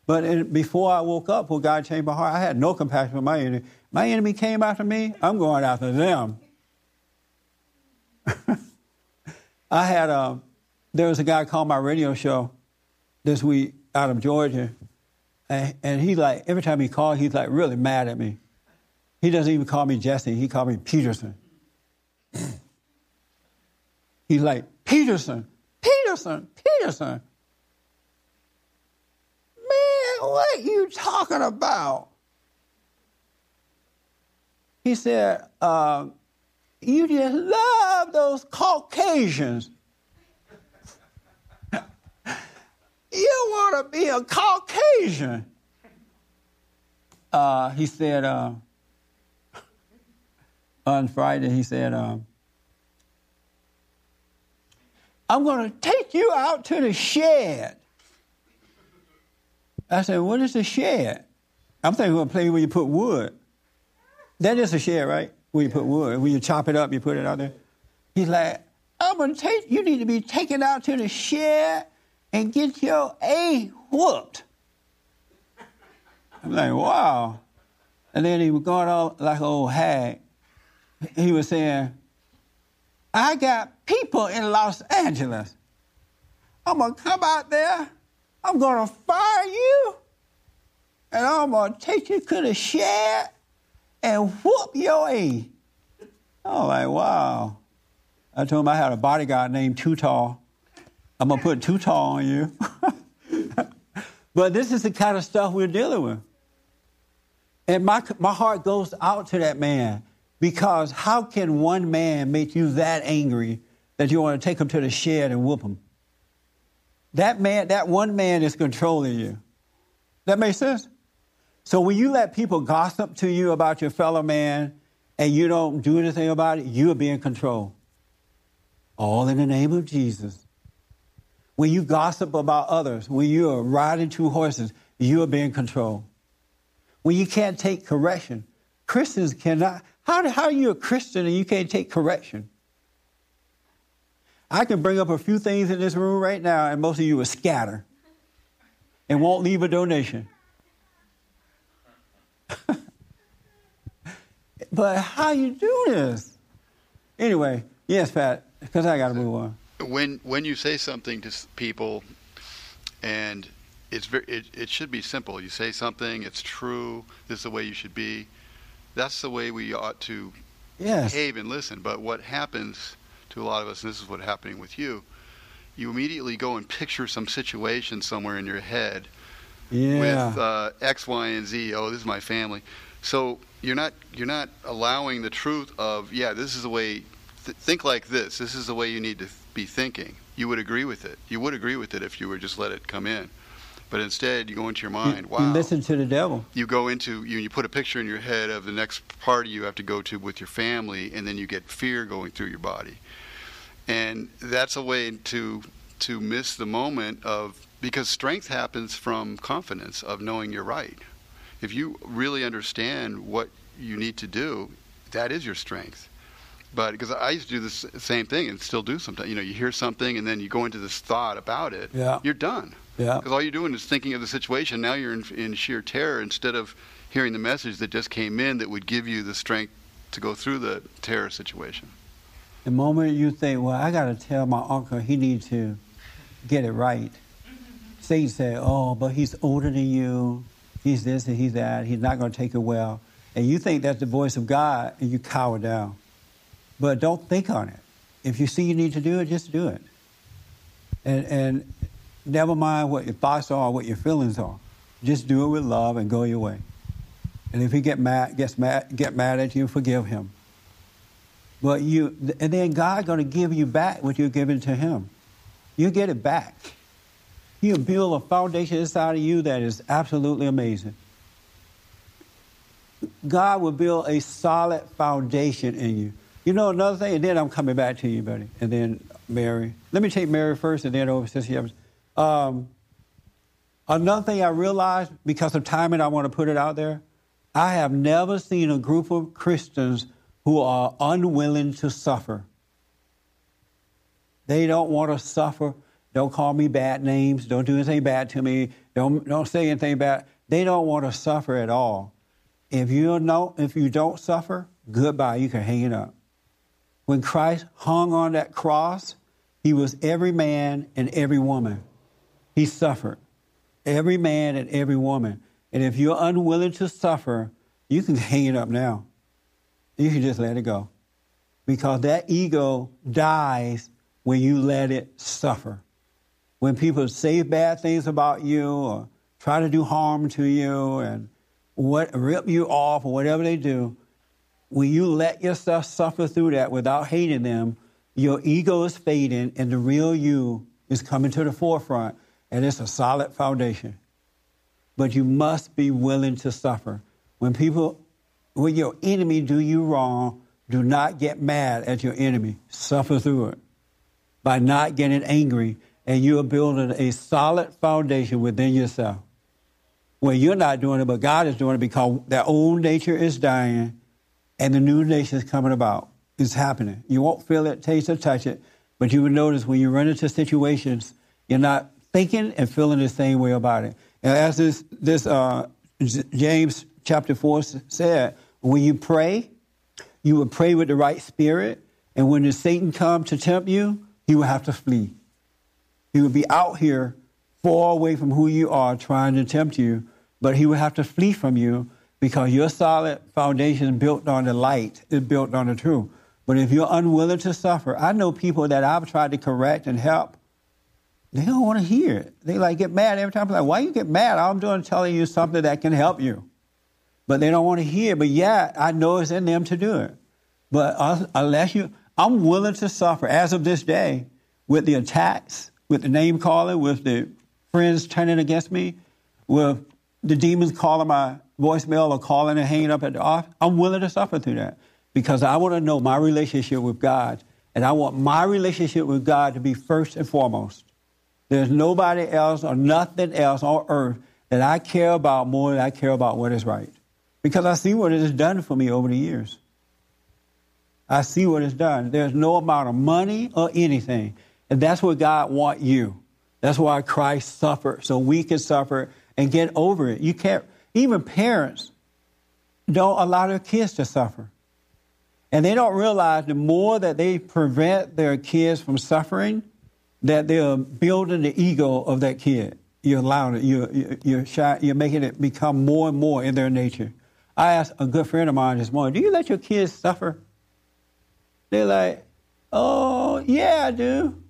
But in, before I woke up, when God changed my heart, I had no compassion for my enemy. My enemy came after me. I'm going after them. I had a. Um, there was a guy called my radio show this week out of Georgia, and, and he like every time he called, he's like really mad at me. He doesn't even call me Jesse. He called me Peterson. he's like Peterson, Peterson, Peterson. Man, what you talking about? He said, uh, "You just love those Caucasians." You want to be a Caucasian. Uh, he said uh, on Friday, he said, uh, I'm going to take you out to the shed. I said, What is the shed? I'm thinking of a place where you put wood. That is a shed, right? Where you put wood. When you chop it up, you put it out there. He's like, I'm going to take, you need to be taken out to the shed and get your A whooped. I'm like, wow. And then he was going on like an old hag. He was saying, I got people in Los Angeles. I'm going to come out there. I'm going to fire you. And I'm going to take you to the shed and whoop your A. I'm like, wow. I told him I had a bodyguard named Too Tall. I'm going to put too tall on you. but this is the kind of stuff we're dealing with. And my, my heart goes out to that man because how can one man make you that angry that you want to take him to the shed and whoop him? That man, that one man is controlling you. That makes sense? So when you let people gossip to you about your fellow man and you don't do anything about it, you'll be in control. All in the name of Jesus. When you gossip about others, when you are riding two horses, you are being controlled. When you can't take correction, Christians cannot. How, how are you a Christian and you can't take correction? I can bring up a few things in this room right now, and most of you will scatter and won't leave a donation. but how you do this? Anyway, yes, Pat, because I got to move on. When when you say something to people, and it's very, it, it should be simple. You say something, it's true. This is the way you should be. That's the way we ought to Yes. behave and listen. But what happens to a lot of us, and this is what's happening with you, you immediately go and picture some situation somewhere in your head Yeah. with uh, X, Y, and Z. Oh, this is my family. So you're not you're not allowing the truth of yeah, this is the way. Th- think like this. This is the way you need to be thinking. You would agree with it. You would agree with it if you were just let it come in. But instead, you go into your You- mind. you, wow. listen to the devil. you go into you, you put a picture in your head of the next party you have to go to with your family and then you get fear going through your body and that's a way to to miss the moment of because strength happens from confidence of knowing you're right if you really understand what you need to do that is your strength but because I used to do the same thing and still do sometimes you know you hear something and then you go into this thought about it Yeah. you're done Yeah. because all you're doing is thinking of the situation. Now you're in, in sheer terror instead of hearing the message that just came in that would give you the strength to go through the terror situation. The moment you think, well, I got to tell my uncle he needs to get it right. Satan said, oh, but he's older than you. He's this and he's that. He's not going to take it well. And you think that's the voice of God and you cower down. But don't think on it. If you see you need to do it, just do it. And, and never mind what your thoughts are what your feelings are. Just do it with love and go your way. And if he get mad, gets mad, get mad at you, forgive him. But you, and then God going to give you back what you're giving to Him. You get it back. He'll build a foundation inside of you that is absolutely amazing. God will build a solid foundation in you. You know another thing, and then I'm coming back to you, buddy, and then Mary. Let me take Mary first, and then over to Sister Evans. Um, another thing I realized because of timing, I want to put it out there. I have never seen a group of Christians who are unwilling to suffer. They don't want to suffer. Don't call me bad names. Don't do anything bad to me. Don't, don't say anything bad. They don't want to suffer at all. If you know, if you don't suffer, goodbye. You can hang it up. When Christ hung on that cross, he was every man and every woman. He suffered. Every man and every woman. And if you're unwilling to suffer, you can hang it up now. You can just let it go. Because that ego dies when you let it suffer. When people say bad things about you or try to do harm to you and what rip you off or whatever they do, when you let yourself suffer through that without hating them, your ego is fading and the real you is coming to the forefront, and it's a solid foundation. But you must be willing to suffer. When people, when your enemy do you wrong, do not get mad at your enemy. Suffer through it by not getting angry, and you are building a solid foundation within yourself. Where you're not doing it, but God is doing it because that old nature is dying and the new nature is coming about. It's happening. You won't feel it, taste or touch it, but you will notice when you run into situations, you're not thinking and feeling the same way about it. And as this, this uh, James chapter 4 said, when you pray, you will pray with the right spirit, and when the Satan come to tempt you, he will have to flee. He will be out here far away from who you are trying to tempt you, but he will have to flee from you because your solid foundation is built on the light, is built on the truth. But if you're unwilling to suffer, I know people that I've tried to correct and help, they don't want to hear it. They like get mad every time. I'm like, why you get mad? I'm doing telling you something that can help you. But they don't want to hear. But yeah, I know it's in them to do it. But unless you, I'm willing to suffer as of this day with the attacks, with the name calling, with the friends turning against me, with the demons calling my voicemail or calling and hanging up at the office. I'm willing to suffer through that. because I want to know my relationship with God. And I want my relationship with God to be first and foremost. There's nobody else or nothing else on earth that I care about more than I care about what is right. Because I see what it has done for me over the years. I see what it's done. There's no amount of money or anything. And that's what God wants you. That's why Christ suffered, so we can suffer and get over it. You can't, even parents don't allow their kids to suffer. And they don't realize the more that they prevent their kids from suffering, that they're building the ego of that kid. You're allowing it, you're, you're, shy, you're making it become more and more in their nature. I asked a good friend of mine this morning, Do you let your kids suffer? They're like, Oh, yeah, I do.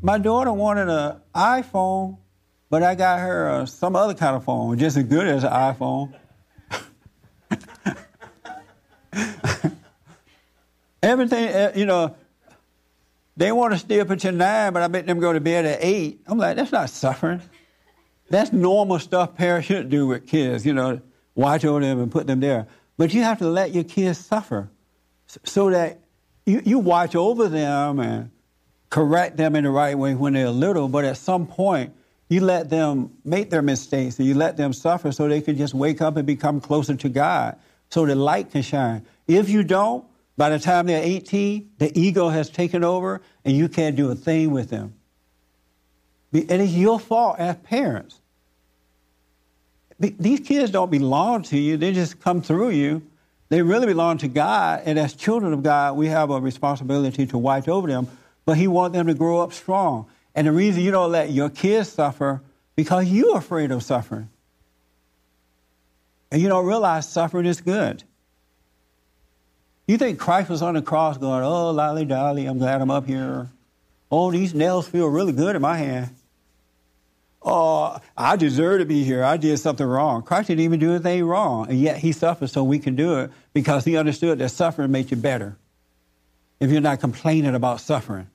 My daughter wanted an iPhone, but I got her uh, some other kind of phone, just as good as an iPhone. Everything, uh, you know, they want to stay up until nine, but I make them go to bed at eight. I'm like, that's not suffering. That's normal stuff parents should do with kids, you know, watch over them and put them there. But you have to let your kids suffer so that you, you watch over them and correct them in the right way when they're little, but at some point, you let them make their mistakes and you let them suffer so they can just wake up and become closer to God so the light can shine. If you don't, by the time they're 18, the ego has taken over and you can't do a thing with them. It's your fault as parents. These kids don't belong to you, they just come through you. They really belong to God, and as children of God, we have a responsibility to watch over them, but He wants them to grow up strong. And the reason you don't let your kids suffer, because you're afraid of suffering. And you don't realize suffering is good. You think Christ was on the cross going, oh, lolly dolly, I'm glad I'm up here. Oh, these nails feel really good in my hand. Oh, I deserve to be here. I did something wrong. Christ didn't even do anything wrong, and yet he suffered so we can do it because he understood that suffering makes you better if you're not complaining about suffering.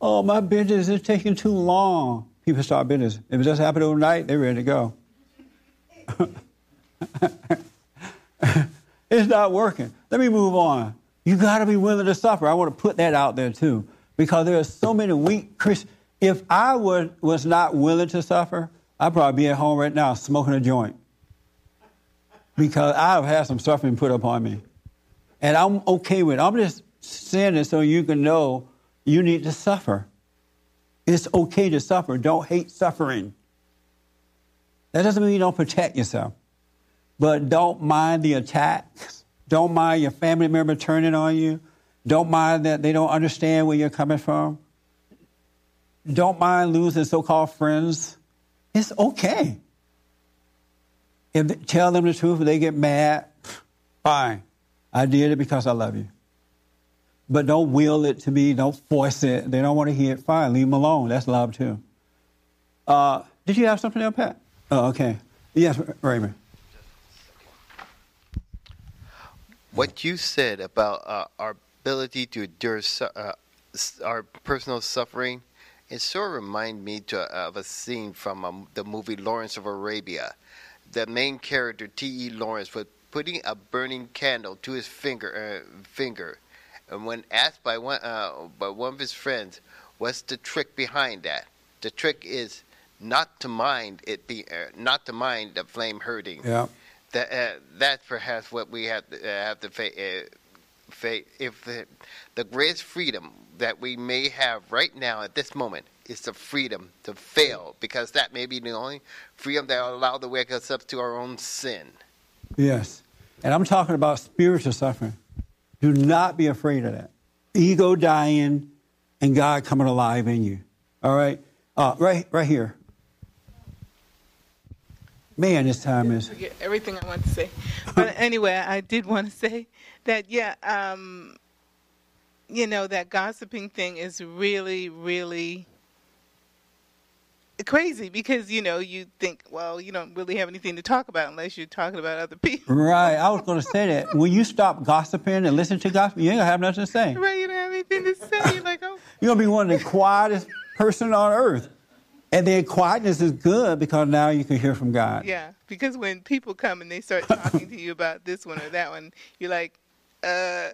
Oh, my business is taking too long. People start business. If it just happened overnight, they're ready to go. It's not working. Let me move on. You got to be willing to suffer. I want to put that out there too, because there are so many weak Christians. If I would, was not willing to suffer, I'd probably be at home right now smoking a joint, because I've had some suffering put upon me, and I'm okay with it. I'm just saying it so you can know you need to suffer. It's okay to suffer. Don't hate suffering. That doesn't mean you don't protect yourself. But don't mind the attacks. Don't mind your family member turning on you. Don't mind that they don't understand where you're coming from. Don't mind losing so called friends. It's okay. If they, tell them the truth, if they get mad, fine. I did it because I love you. But don't will it to be, don't force it. They don't want to hear it, fine. Leave them alone. That's love too. Uh, did you have something else, Pat? Oh, okay. Yes, Raymond. what you said about uh, our ability to endure su- uh, our personal suffering, it sort of reminded me to, of a scene from um, the movie Lawrence of Arabia. The main character, T.E. Lawrence, was putting a burning candle to his finger, uh, finger, and when asked by one uh, by one of his friends, "What's the trick behind that?" The trick is not to mind it be uh, not to mind the flame hurting. Yeah that uh, that's perhaps what we have to uh, have to face. Uh, fa- if the, the greatest freedom that we may have right now at this moment is the freedom to fail, because that may be the only freedom that will allow to wake us up to our own sin. Yes, and I'm talking about spiritual suffering. Do not be afraid of that. Ego dying, and God coming alive in you. All right, uh, right, right here. Man, this time is. Forget everything I want to say. But anyway, I did want to say that, yeah, um, you know, that gossiping thing is really, really crazy because, you know, you think, well, you don't really have anything to talk about unless you're talking about other people. Right. I was going to say that. When you stop gossiping and listen to gossip, you ain't going to have nothing to say. Right. You don't have anything to say. You're like, oh. You're going to be one of the quietest person on earth. And then quietness is good because now you can hear from God. Yeah, because when people come and they start talking to you about this one or that one, you're like, uh,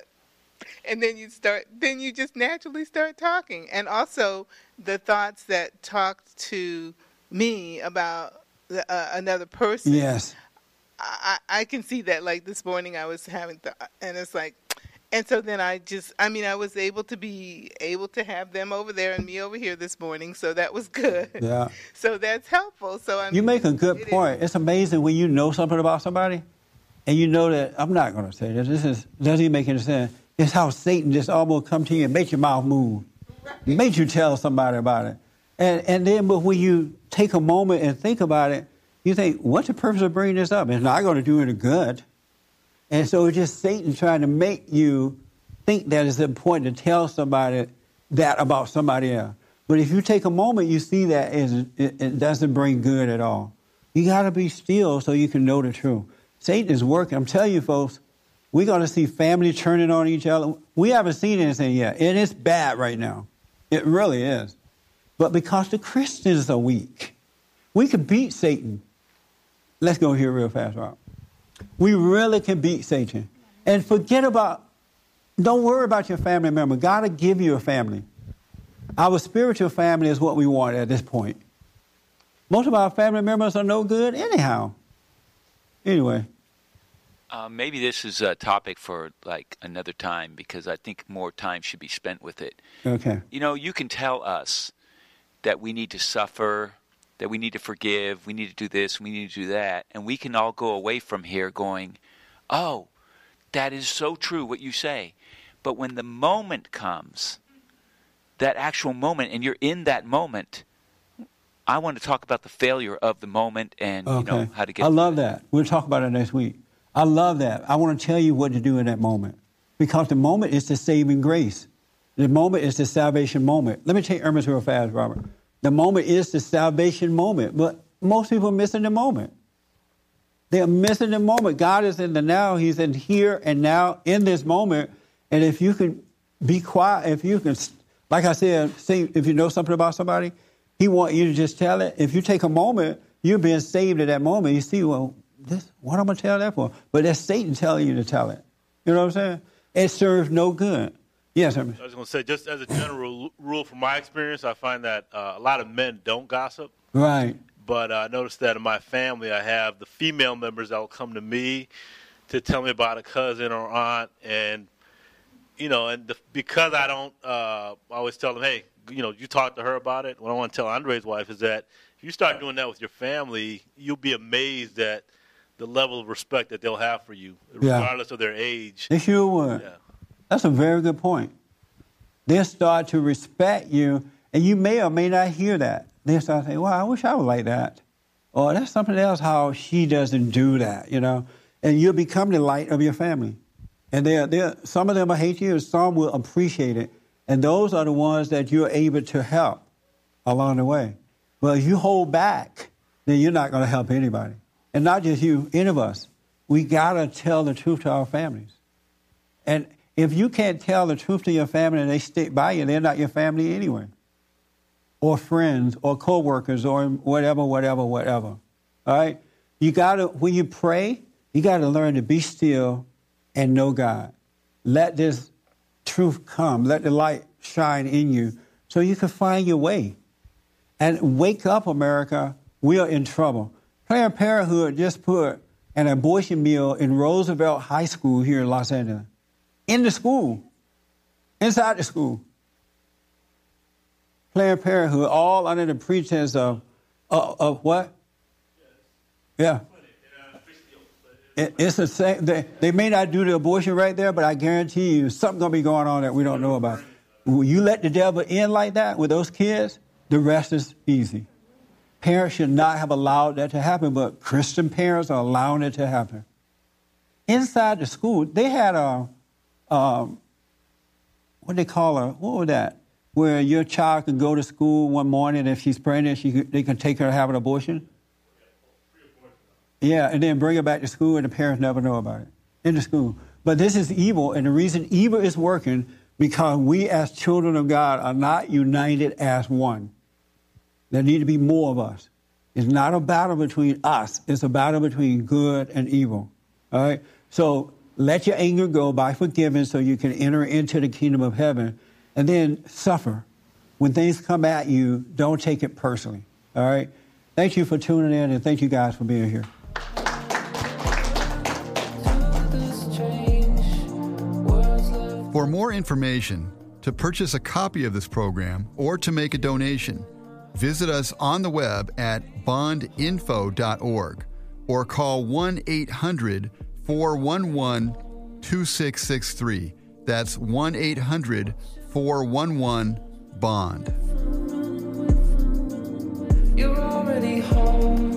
and then you start, then you just naturally start talking. And also the thoughts that talked to me about the, uh, another person. Yes. I, I can see that. Like this morning, I was having, th- and it's like, and so then I just, I mean, I was able to be able to have them over there and me over here this morning, so that was good. Yeah. So that's helpful. So I mean, You make a good it point. is. It's amazing when you know something about somebody and you know that, I'm not going to say this, this is, doesn't even make any sense. It's how Satan just almost come to you and make your mouth move, make you tell somebody about it. And, and then, but when you take a moment and think about it, you think, what's the purpose of bringing this up? It's not going to do any good. And so it's just Satan trying to make you think that it's important to tell somebody that about somebody else. But if you take a moment, you see that it, it, it doesn't bring good at all. You got to be still so you can know the truth. Satan is working. I'm telling you, folks, we're going to see family turning on each other. We haven't seen anything yet, and it's bad right now. It really is. But because the Christians are weak, we can beat Satan. Let's go here real fast, Rob. We really can beat Satan. And forget about, don't worry about your family member. God will give you a family. Our spiritual family is what we want at this point. Most of our family members are no good anyhow. Anyway, Uh, maybe this is a topic for like another time because I think more time should be spent with it. okay. You know, you can tell us that we need to suffer, that we need to forgive, we need to do this, we need to do that, and we can all go away from here going, "Oh, that is so true what you say." But when the moment comes, that actual moment and you're in that moment, I want to talk about the failure of the moment and you know how to get I love that. We'll talk about it next week. I love that. I want to tell you what to do in that moment. Because the moment is the saving grace. The moment is the salvation moment. Let me take Irma real fast, Robert. The moment is the salvation moment. But most people are missing the moment. They're missing the moment. God is in the now. He's in here and now in this moment. And if you can be quiet, if you can, like I said, if you know something about somebody, He want you to just tell it. If you take a moment, you're being saved at that moment. You see, well, this what I'm gonna tell that for? But that's Satan telling you to tell it. You know what I'm saying? It serves no good. Yes. I was going to say, just as a general rule from my experience, I find that uh, a lot of men don't gossip. Right. But uh, I noticed that in my family, I have the female members that will come to me to tell me about a cousin or aunt, and you know, and the, because I don't, uh, I always tell them, hey, you know, you talk to her about it. What I want to tell Andre's wife is that if you start doing that with your family, you'll be amazed at the level of respect that they'll have for you, Yeah. regardless of their age. They sure would. Yeah. That's a very good point. They'll start to respect you, and you may or may not hear that. They'll start saying, Well, I wish I was like that. Or that's something else how she doesn't do that, you know. And you'll become the light of your family. And they're, they're, some of them will hate you, and some will appreciate it. And those are the ones that you're able to help along the way. But if you hold back, then you're not going to help anybody. And not just you, any of us. We got to tell the truth to our families. And if you can't tell the truth to your family and they stick by you, they're not your family anyway. Or friends or coworkers or whatever, whatever, whatever. All right? You gotta when you pray, you gotta learn to be still and know God. Let this truth come. Let the light shine in you so you can find your way. And wake up, America. We are in trouble. Planned Parenthood just put an abortion mill in Roosevelt High School here in Los Angeles. In the school, inside the school. Planned Parenthood, all under the pretense of, of, of what? Yeah. It, it's the same. They, they may not do the abortion right there, but I guarantee you something's going to be going on that we don't know about. When you let the devil in like that with those kids, the rest is easy. Parents should not have allowed that to happen, but Christian parents are allowing it to happen. Inside the school, they had a, um, what they call a, what was that? Where your child can go to school one morning, if she's pregnant, she, they can take her to have an abortion. Yeah, and then bring her back to school, and the parents never know about it in the school. But this is evil, and the reason evil is working because we, as children of God, are not united as one. There need to be more of us. It's not a battle between us, it's a battle between good and evil. All right? So let your anger go by forgiving so you can enter into the kingdom of heaven and then suffer. When things come at you, don't take it personally. All right? Thank you for tuning in and thank you guys for being here. For more information, to purchase a copy of this program, or to make a donation, Visit us on the web at bondinfo.org or call 1 800 411 2663. That's 1 800 411 BOND. You're already home.